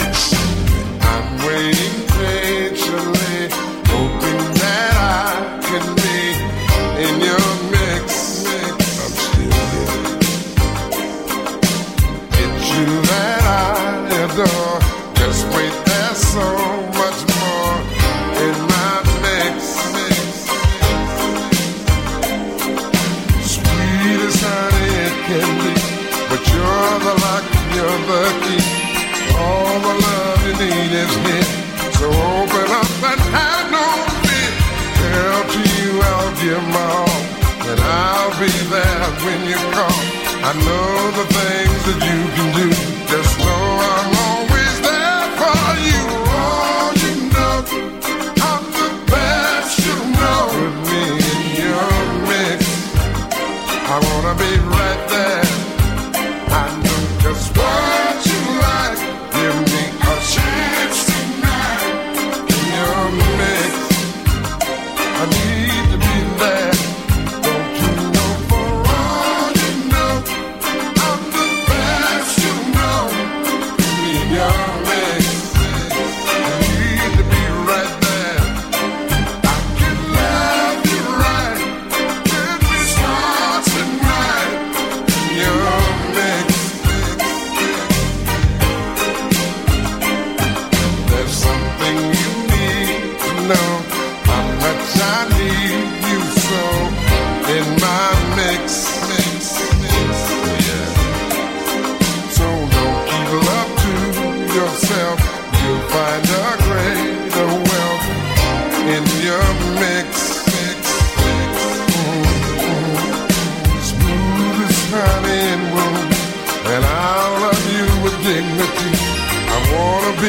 Mix.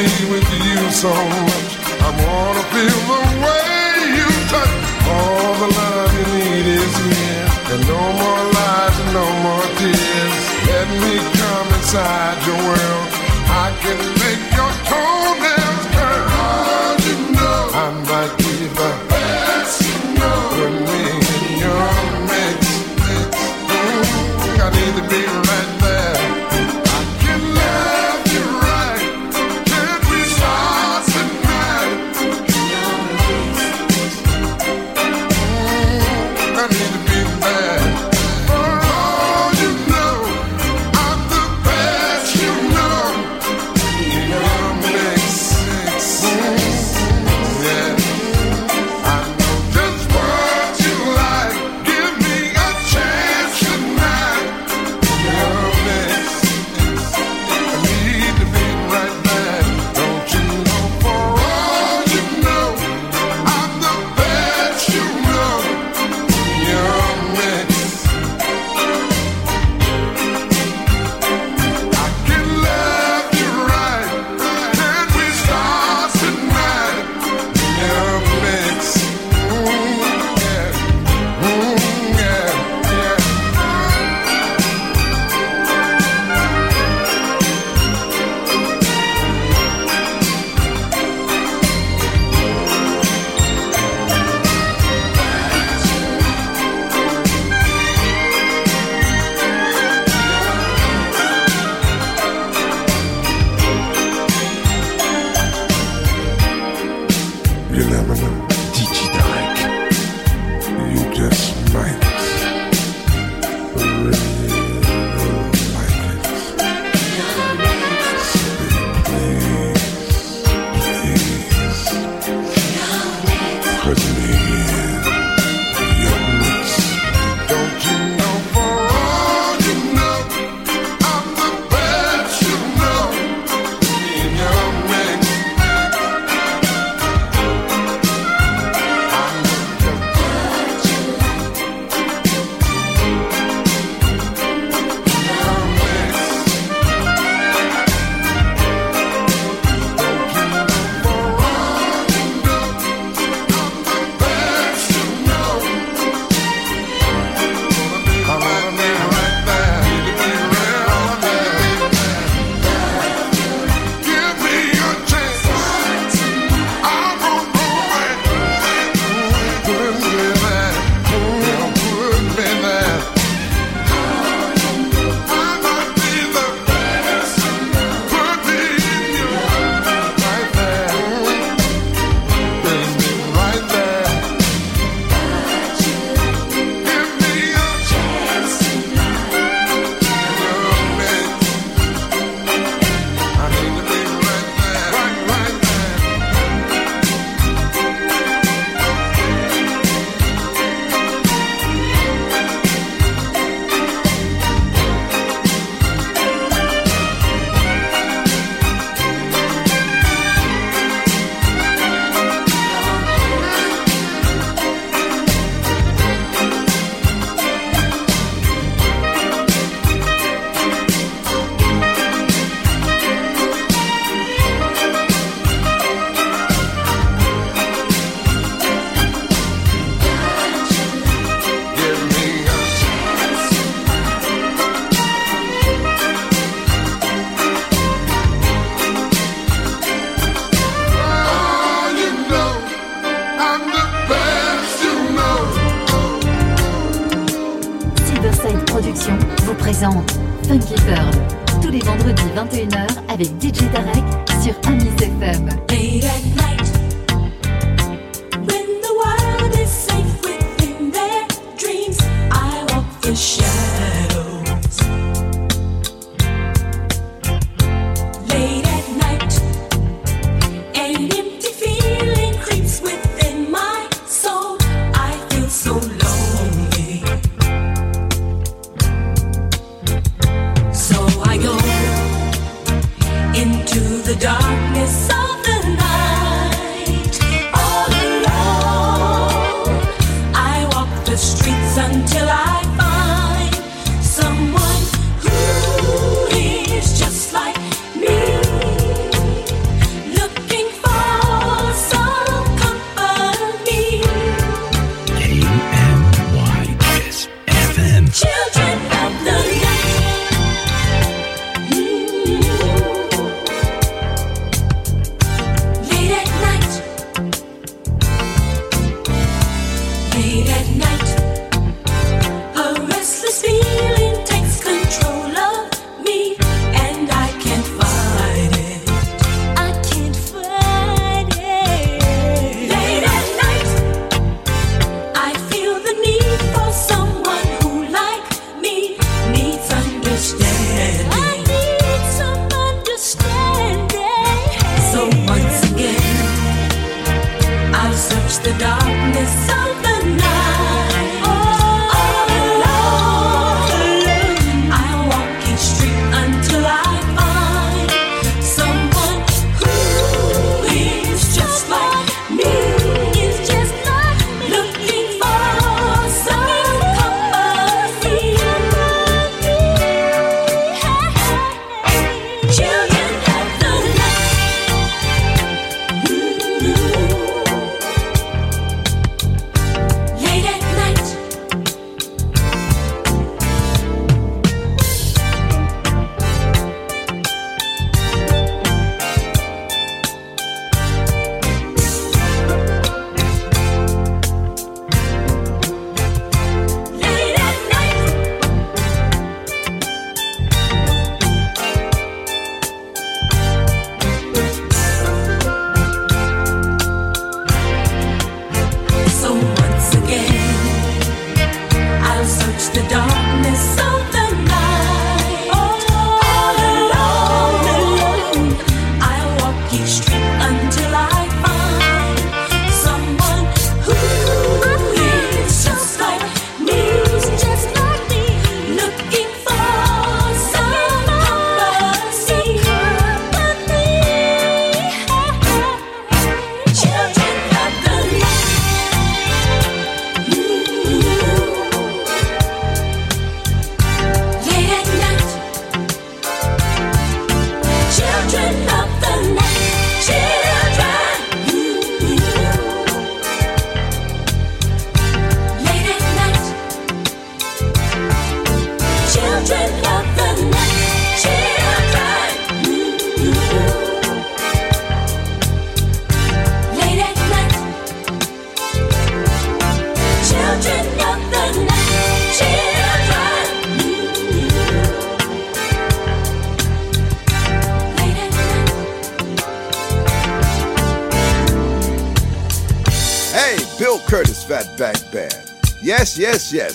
with you so much. I wanna feel the way you touch. All the love you need is here, and no more lies and no more tears. Let me come inside your world. I can make your toenails curl. All you know, I'm be the best you know. Put me in your mix. Mm-hmm. I need to be right.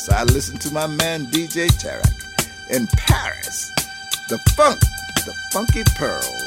I listen to my man DJ Tarek in Paris. The funk, the funky pearls.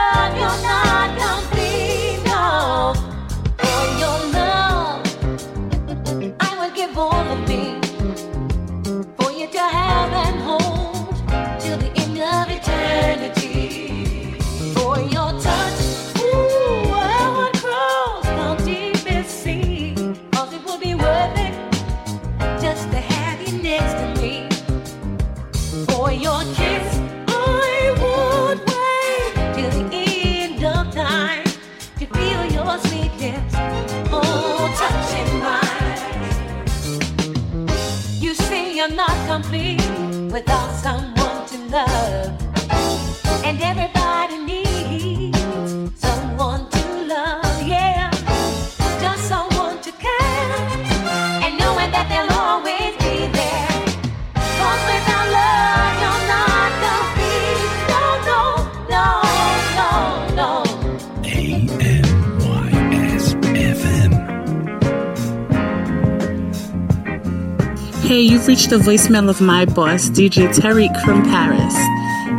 you've reached the voicemail of my boss, DJ Tarek from Paris.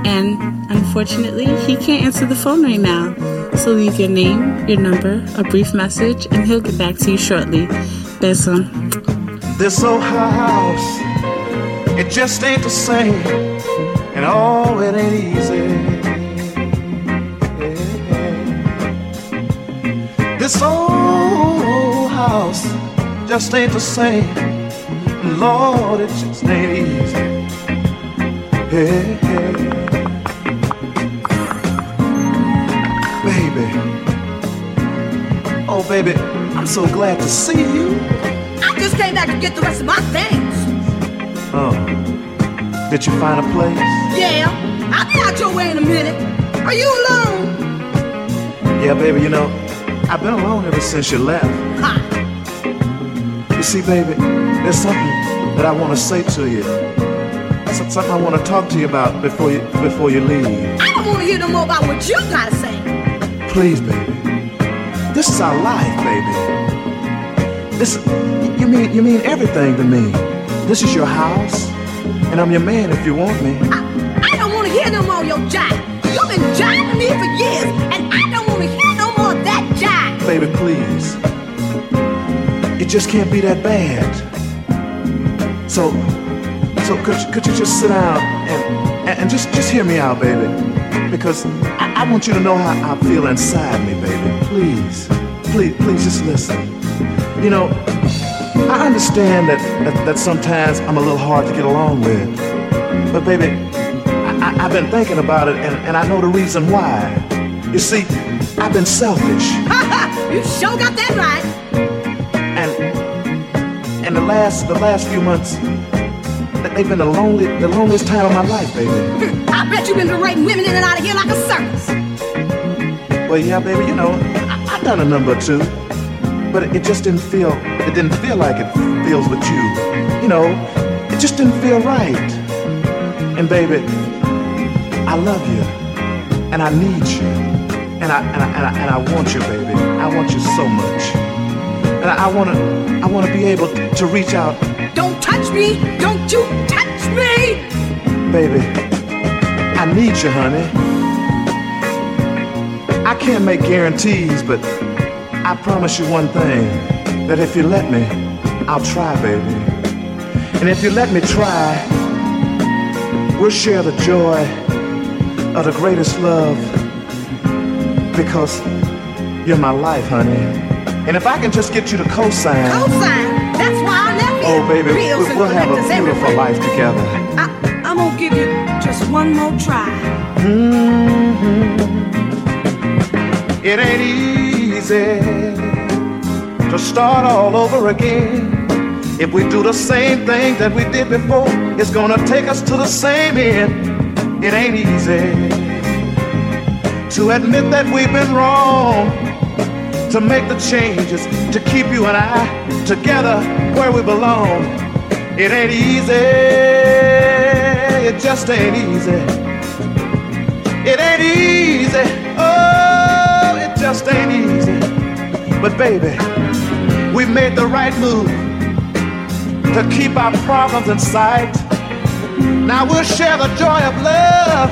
And unfortunately, he can't answer the phone right now. So leave your name, your number, a brief message, and he'll get back to you shortly. Beso. This old house, it just ain't the same, and oh, it ain't easy. This old house just ain't the same, Lord, it just ain't easy. Hey, hey. Baby, oh baby, I'm so glad to see you. I just came back to get the rest of my things. Oh, did you find a place? Yeah, I'll be out your way in a minute. Are you alone? Yeah, baby, you know, I've been alone ever since you left. Ha! You see, baby, there's something that I want to say to you. Some- Something I want to talk to you about before you before you leave. I don't want to hear no more about what you gotta say. Please, baby. This is our life, baby. This you mean you mean everything to me. This is your house, and I'm your man if you want me. I, I don't want to hear no more of your jive. You've been jiving me for years, and I don't want to hear no more of that jive. Baby, please. It just can't be that bad. So, so could you, could you just sit down and, and, just, just hear me out, baby? Because I, I want you to know how I feel inside me, baby. Please, please, please just listen. You know, I understand that, that, that sometimes I'm a little hard to get along with. But baby, I, I've been thinking about it and, and I know the reason why. You see, I've been selfish. you sure got that right. And the last the last few months th- they've been the lonely the loneliest time of my life, baby. I bet you've been parading women in and out of here like a circus. Well, yeah, baby, you know I, I done a number two, but it, it just didn't feel it didn't feel like it feels with you. You know, it just didn't feel right. And baby, I love you, and I need you, and I and I and I, and I want you, baby. I want you so much, and I, I wanna I wanna be able to reach out Don't touch me. Don't you touch me. Baby, I need you, honey. I can't make guarantees, but I promise you one thing that if you let me, I'll try, baby. And if you let me try, we'll share the joy of the greatest love because you're my life, honey. And if I can just get you to co-sign, Cosign. That's why I left oh baby, Bills we'll, we'll have a beautiful everywhere. life together. I, I'm gonna give you just one more try. Mm-hmm. It ain't easy to start all over again. If we do the same thing that we did before, it's gonna take us to the same end. It ain't easy to admit that we've been wrong, to make the changes, to keep you and I together where we belong. It ain't easy, it just ain't easy. It ain't easy. Oh, it just ain't easy. But baby, we made the right move to keep our problems in sight. Now we'll share the joy of love,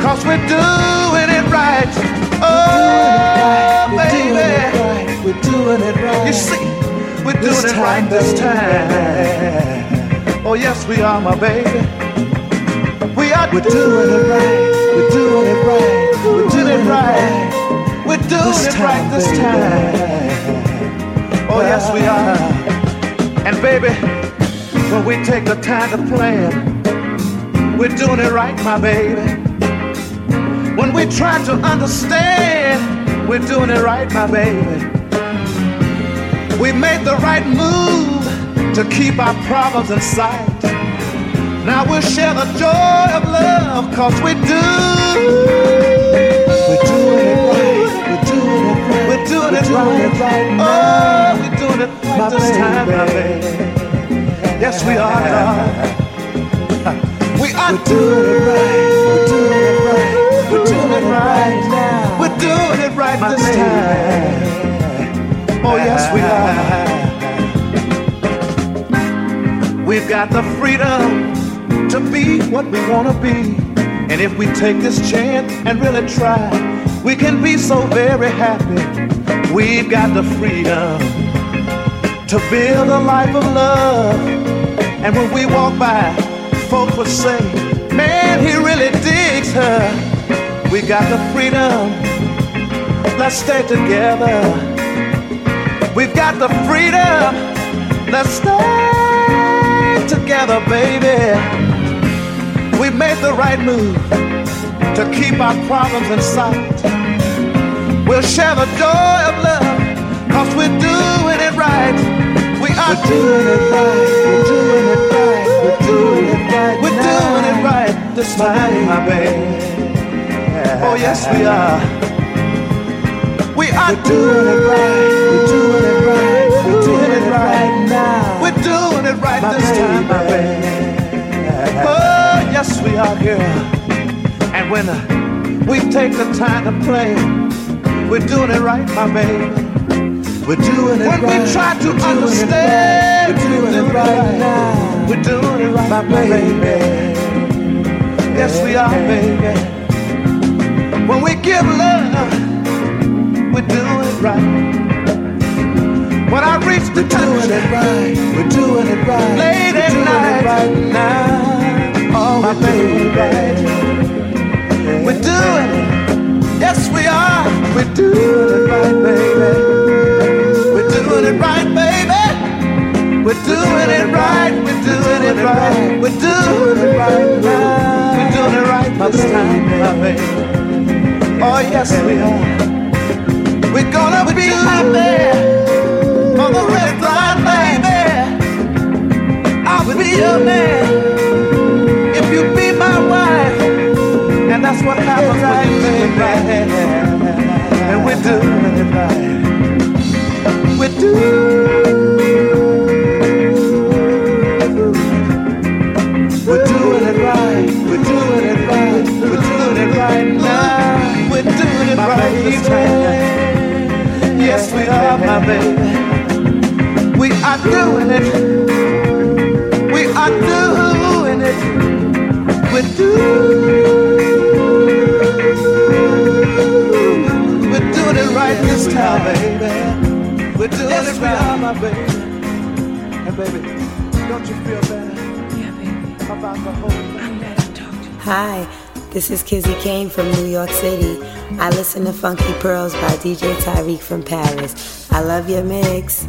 cause we're doing it right. Oh, we're baby. Doing it right. We're doing it right. You see, we're This doing it time, right this time. Oh, yes, we are, my baby. We are We're doing it right. We're doing it right. We're doing it right. We're doing This it right this baby. time. Oh, yes, we are. And baby, when we take the time to plan, we're doing it right, my baby. We try to understand, we're doing it right, my baby. We made the right move to keep our problems in sight. Now we'll share the joy of love, cause we do. We're doing it right. We're doing it right. We're doing it right. Oh, we're doing it right My this time, my baby. baby. Yes, we are. We are We're doing it right. We're doing it right now. We're doing it right My this baby. time. Oh, yes, we are. We've got the freedom to be what we want to be. And if we take this chance and really try, we can be so very happy. We've got the freedom to build a life of love. And when we walk by, folks will say, Man, he really digs her. We got the freedom. Let's stay together. We've got the freedom. Let's stay together, baby. We made the right move to keep our problems in sight. We'll share the joy of love, cause we're doing it right. We are We're doing it right. We're doing it right. We're doing it right. We're doing it right this time, my baby. Oh, yes, we are. We are We're doing it right. We're doing it right. We're doing it right now. We're doing it right My this time, my baby. Oh, yes, we are, girl. And when uh, we take the time to play, we're doing it right, my baby. We're doing it right When right. we try to We're understand, right. We're doing it right now. We're doing it right, My baby. Yes, we are, baby. When we give love, we're doing it right. When I reach the touch, We're doing it right. We're doing it right. Late We're at doing night. it right now. oh, My we're doing it right. baby. We're doing it. Yes, we are. We're doing it right, baby. We're doing it right, baby. We're doing it right. We're doing it right. We're doing it right now. We're doing it right this time, my baby. Oh, yes, we are. We're gonna be happy on the red line, baby. I'll be your man if you be my wife. And that's what happens right, baby. And we're doing it right. We're doing Yes, we are, my baby. We are doing it. We are doing it. Doing We're doing it right this time, baby. We're doing Yes, it we are, my baby. And baby, don't you feel better? Yeah, baby. About the whole Hi, this is Kizzy Kane from New York City. I listen to Funky Pearls by DJ Tarek from Paris. I love your mix.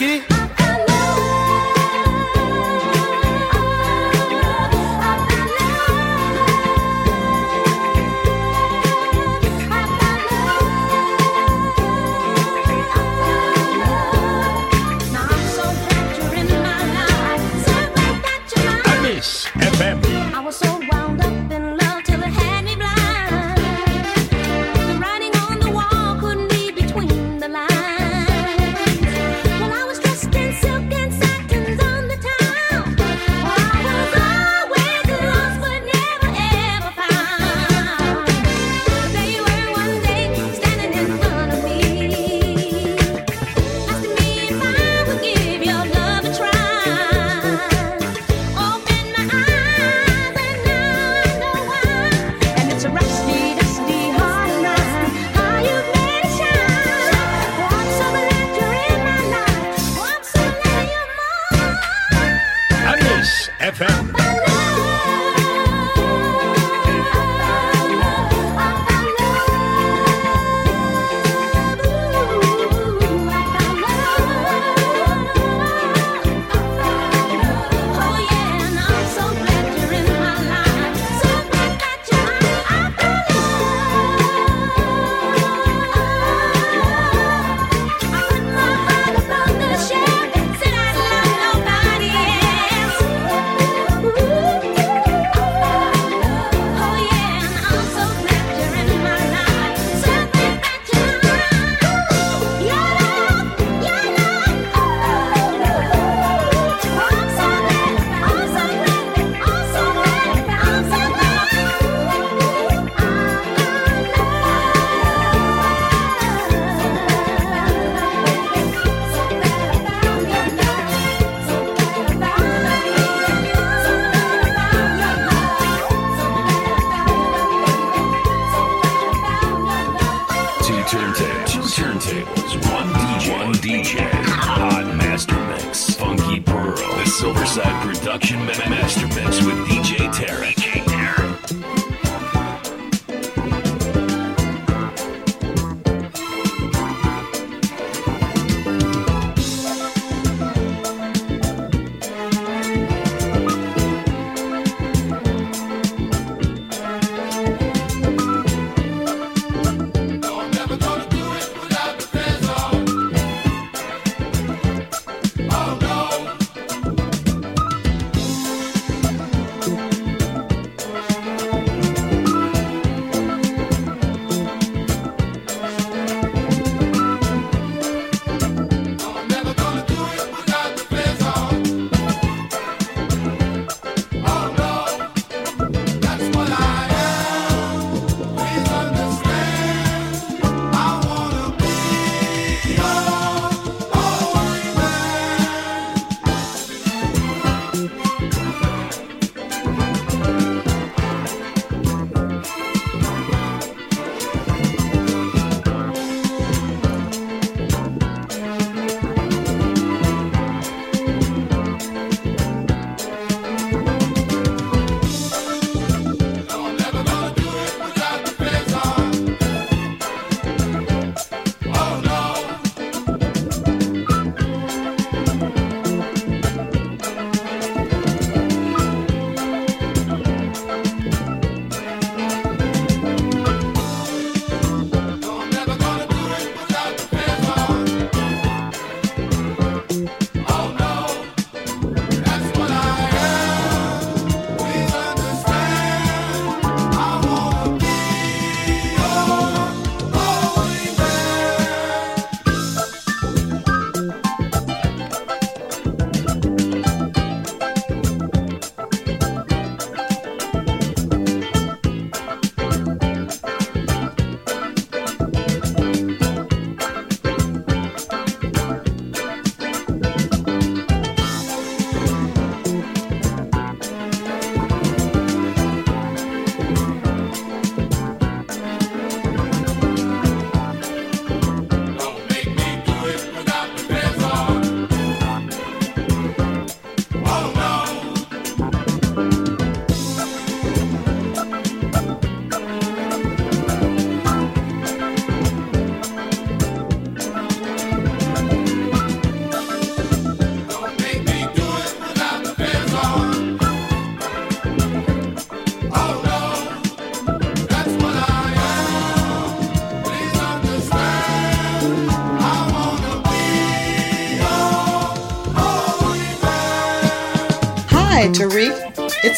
की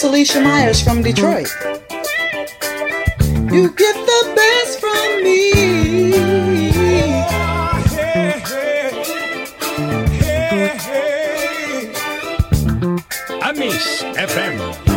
Alicia Myers from Detroit. You get the best from me. Oh, hey, hey. Hey, FM.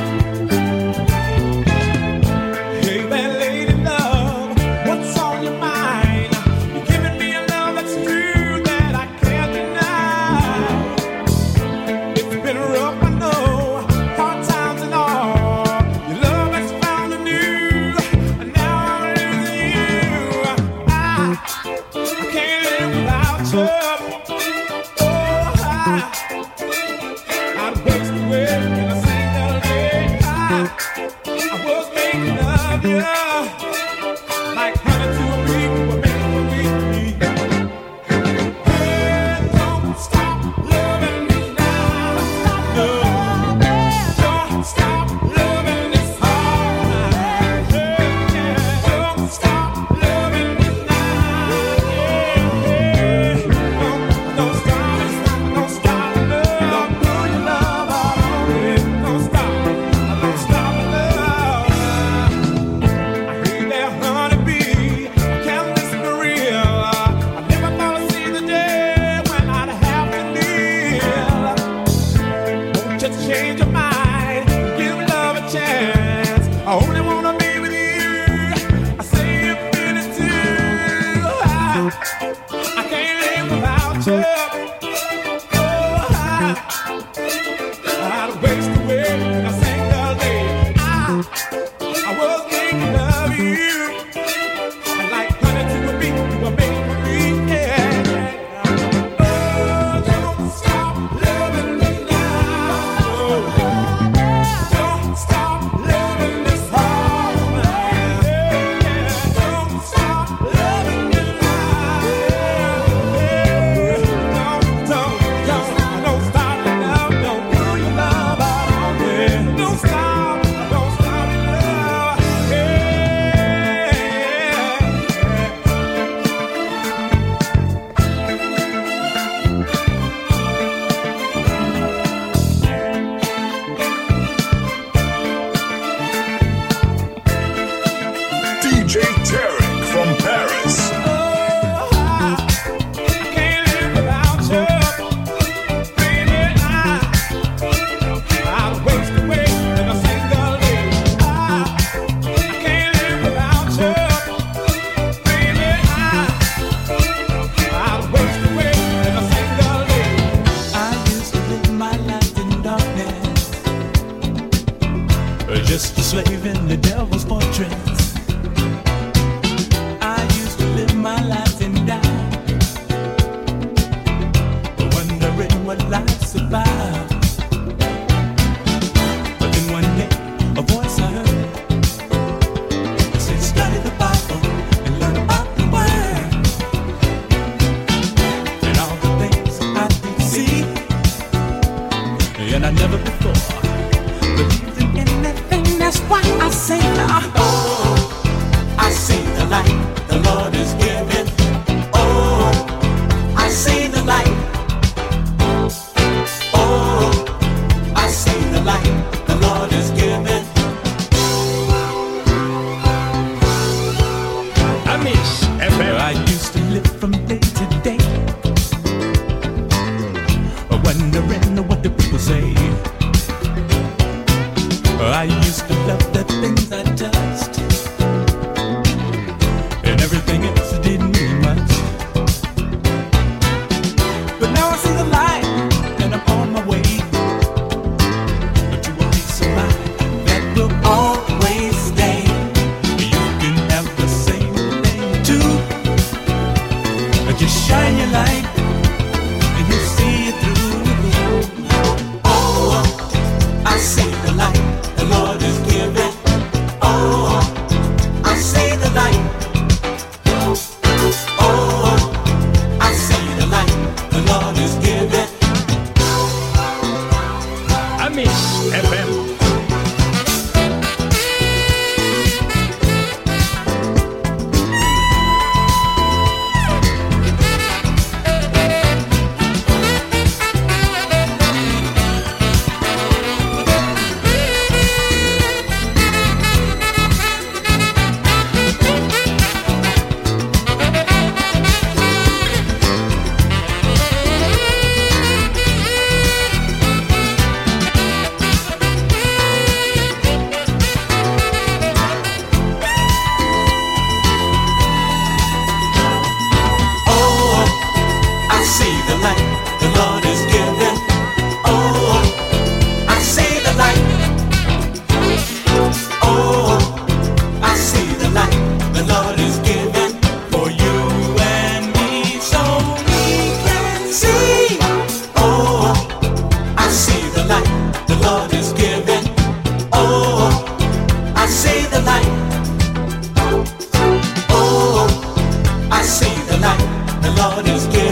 the light. Oh, I see the light. The Lord is giving.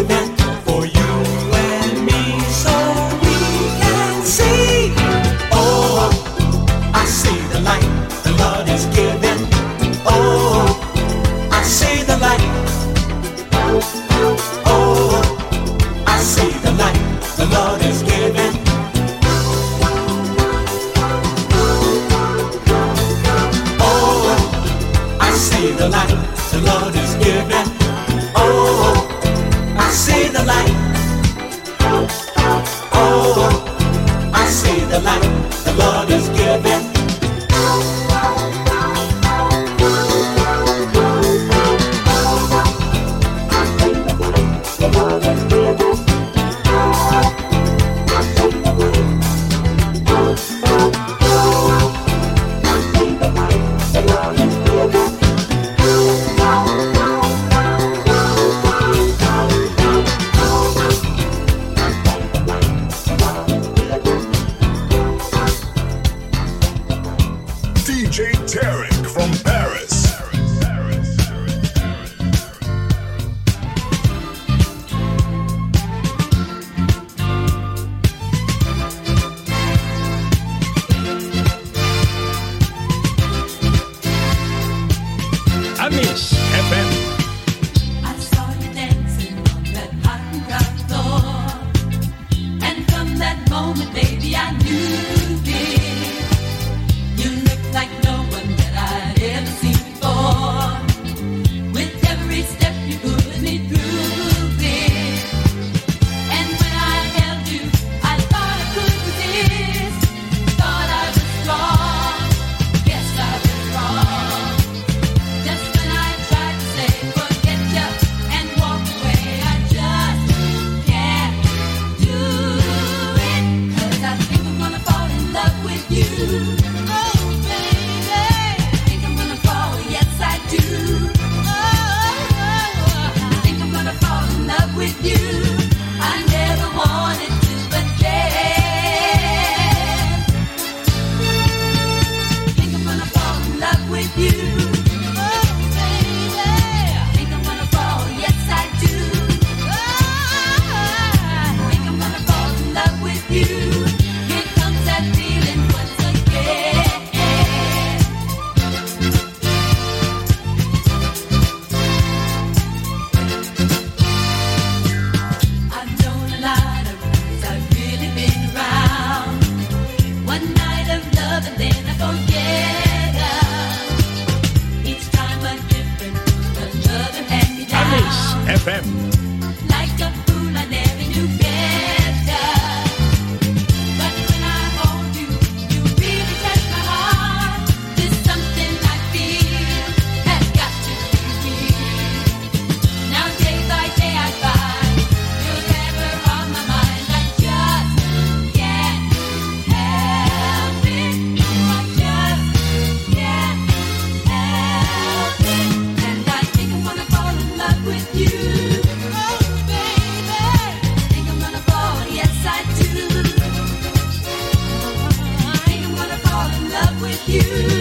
you.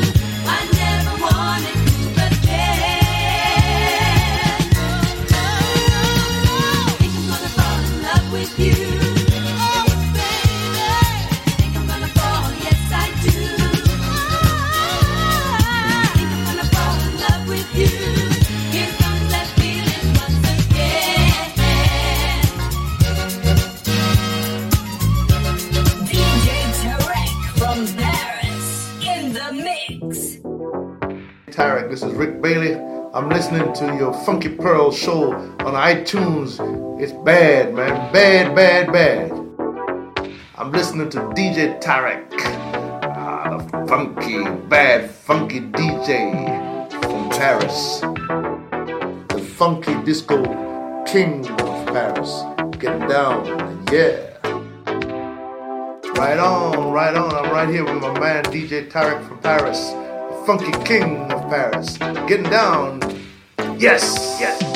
To your Funky Pearl show on iTunes. It's bad, man. Bad, bad, bad. I'm listening to DJ Tarek. Ah, the funky, bad, funky DJ from Paris. The funky disco king of Paris. Getting down, yeah. Right on, right on. I'm right here with my man DJ Tarek from Paris, funky king of Paris. Getting down. Yes, yes,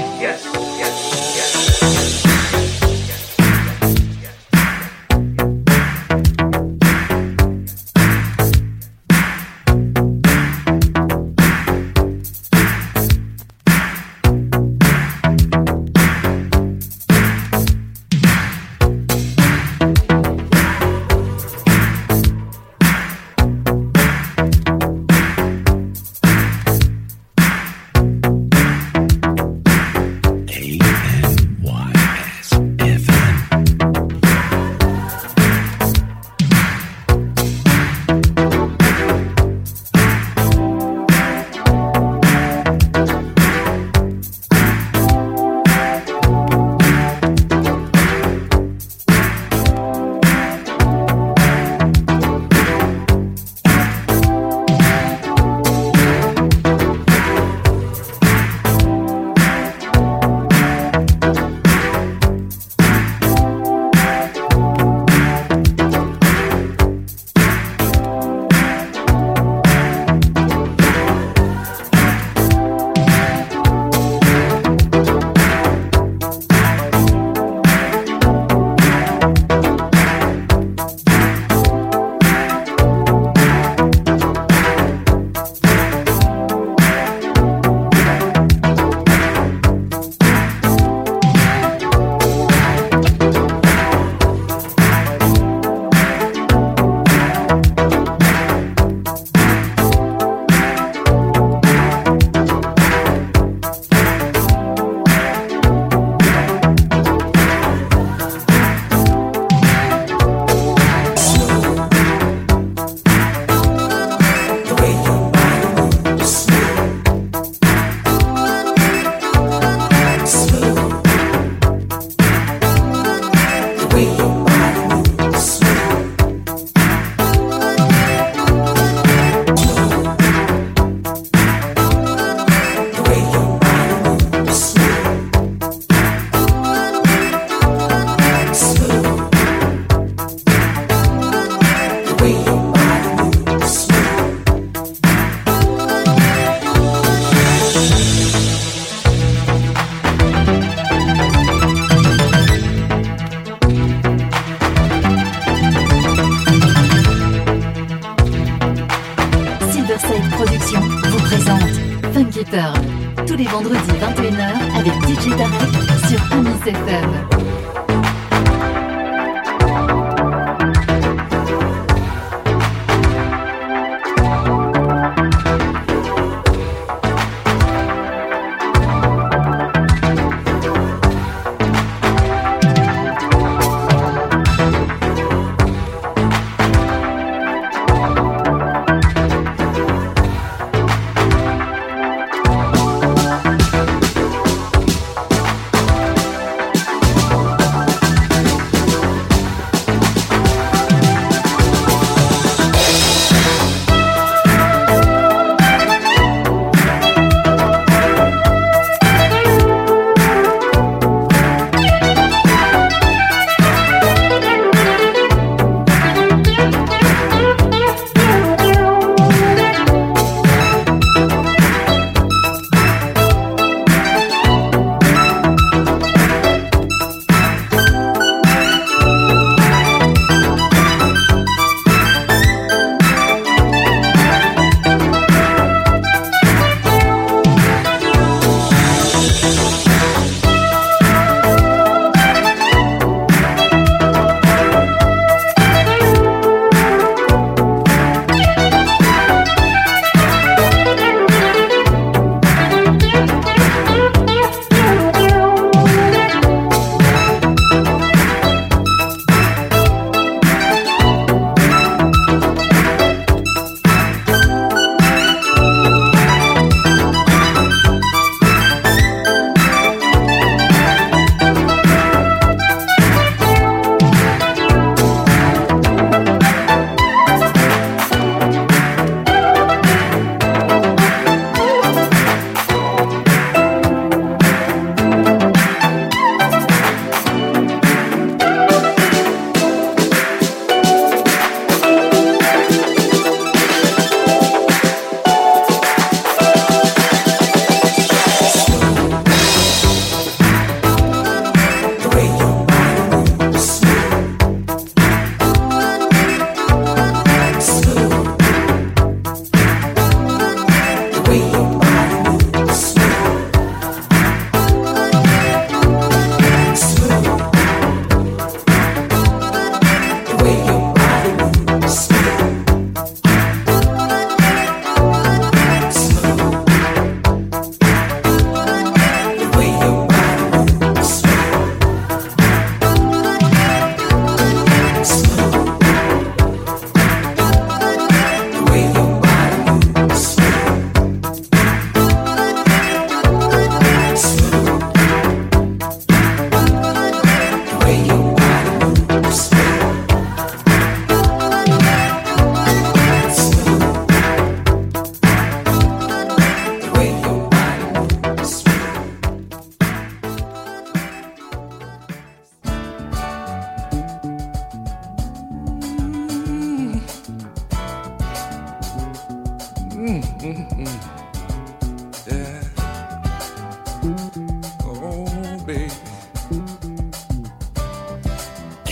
Tous les vendredis 21h avec DJ Dark sur Amis FM.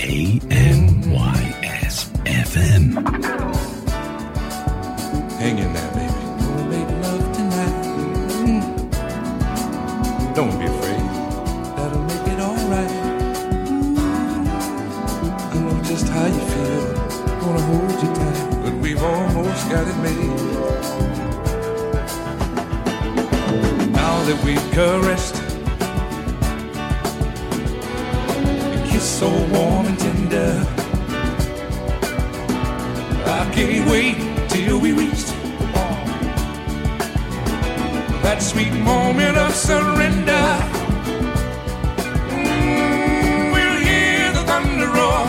A N Y S F M. Hang in there, baby. We'll make love tonight. Mm-hmm. Don't be afraid. That'll make it alright. I mm-hmm. know just how you feel. Wanna hold you tight, but we've almost got it made. Now that we've caressed a so warm and tender. I can't wait till we reach that sweet moment of surrender. Mm, we'll hear the thunder roar,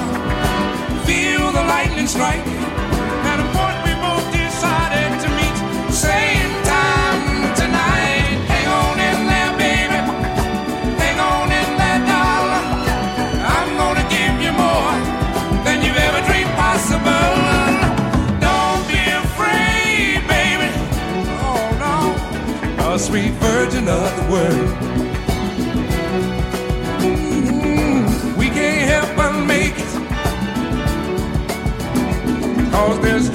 feel the lightning strike. Sweet virgin of the world. Mm, we can't help but make it. Cause there's